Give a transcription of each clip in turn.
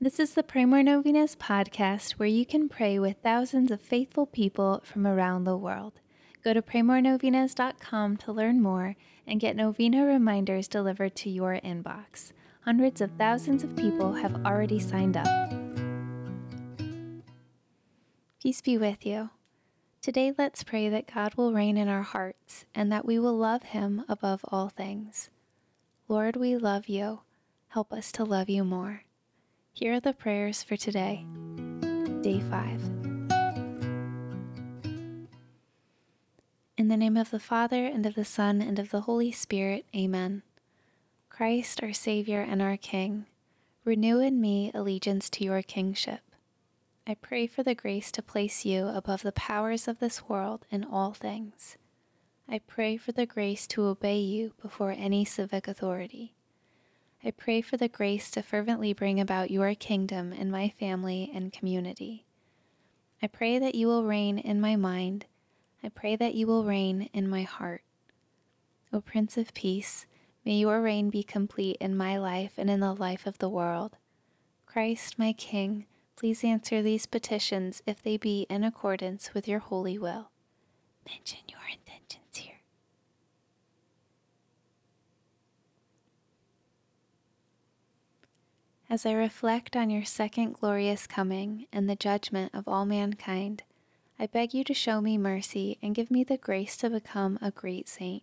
This is the Pray More Novenas podcast where you can pray with thousands of faithful people from around the world. Go to praymorenovenas.com to learn more and get novena reminders delivered to your inbox. Hundreds of thousands of people have already signed up. Peace be with you. Today, let's pray that God will reign in our hearts and that we will love Him above all things. Lord, we love you. Help us to love you more. Here are the prayers for today, day 5. In the name of the Father, and of the Son, and of the Holy Spirit, Amen. Christ, our Savior and our King, renew in me allegiance to your kingship. I pray for the grace to place you above the powers of this world in all things. I pray for the grace to obey you before any civic authority. I pray for the grace to fervently bring about your kingdom in my family and community. I pray that you will reign in my mind. I pray that you will reign in my heart. O Prince of Peace, may your reign be complete in my life and in the life of the world. Christ, my King, please answer these petitions if they be in accordance with your holy will. Mention your intentions here. As I reflect on your second glorious coming and the judgment of all mankind, I beg you to show me mercy and give me the grace to become a great saint.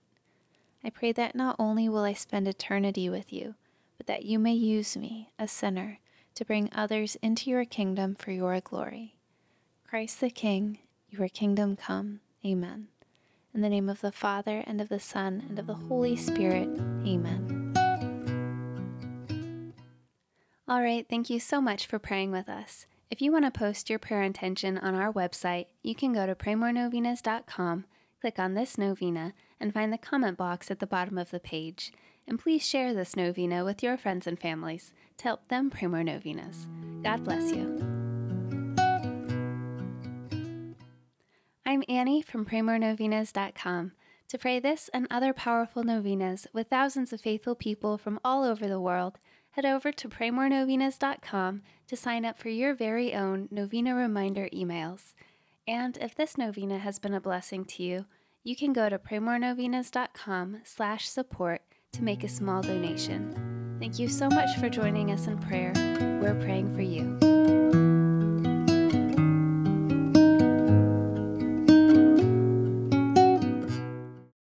I pray that not only will I spend eternity with you, but that you may use me, a sinner, to bring others into your kingdom for your glory. Christ the King, your kingdom come. Amen. In the name of the Father, and of the Son, and of the Holy Spirit. Amen. All right, thank you so much for praying with us. If you want to post your prayer intention on our website, you can go to praymorenovenas.com, click on this novena, and find the comment box at the bottom of the page. And please share this novena with your friends and families to help them pray more novenas. God bless you. I'm Annie from praymorenovenas.com. To pray this and other powerful novenas with thousands of faithful people from all over the world, head over to praymorenovenas.com to sign up for your very own novena reminder emails. And if this novena has been a blessing to you, you can go to praymorenovenas.com slash support to make a small donation. Thank you so much for joining us in prayer. We're praying for you.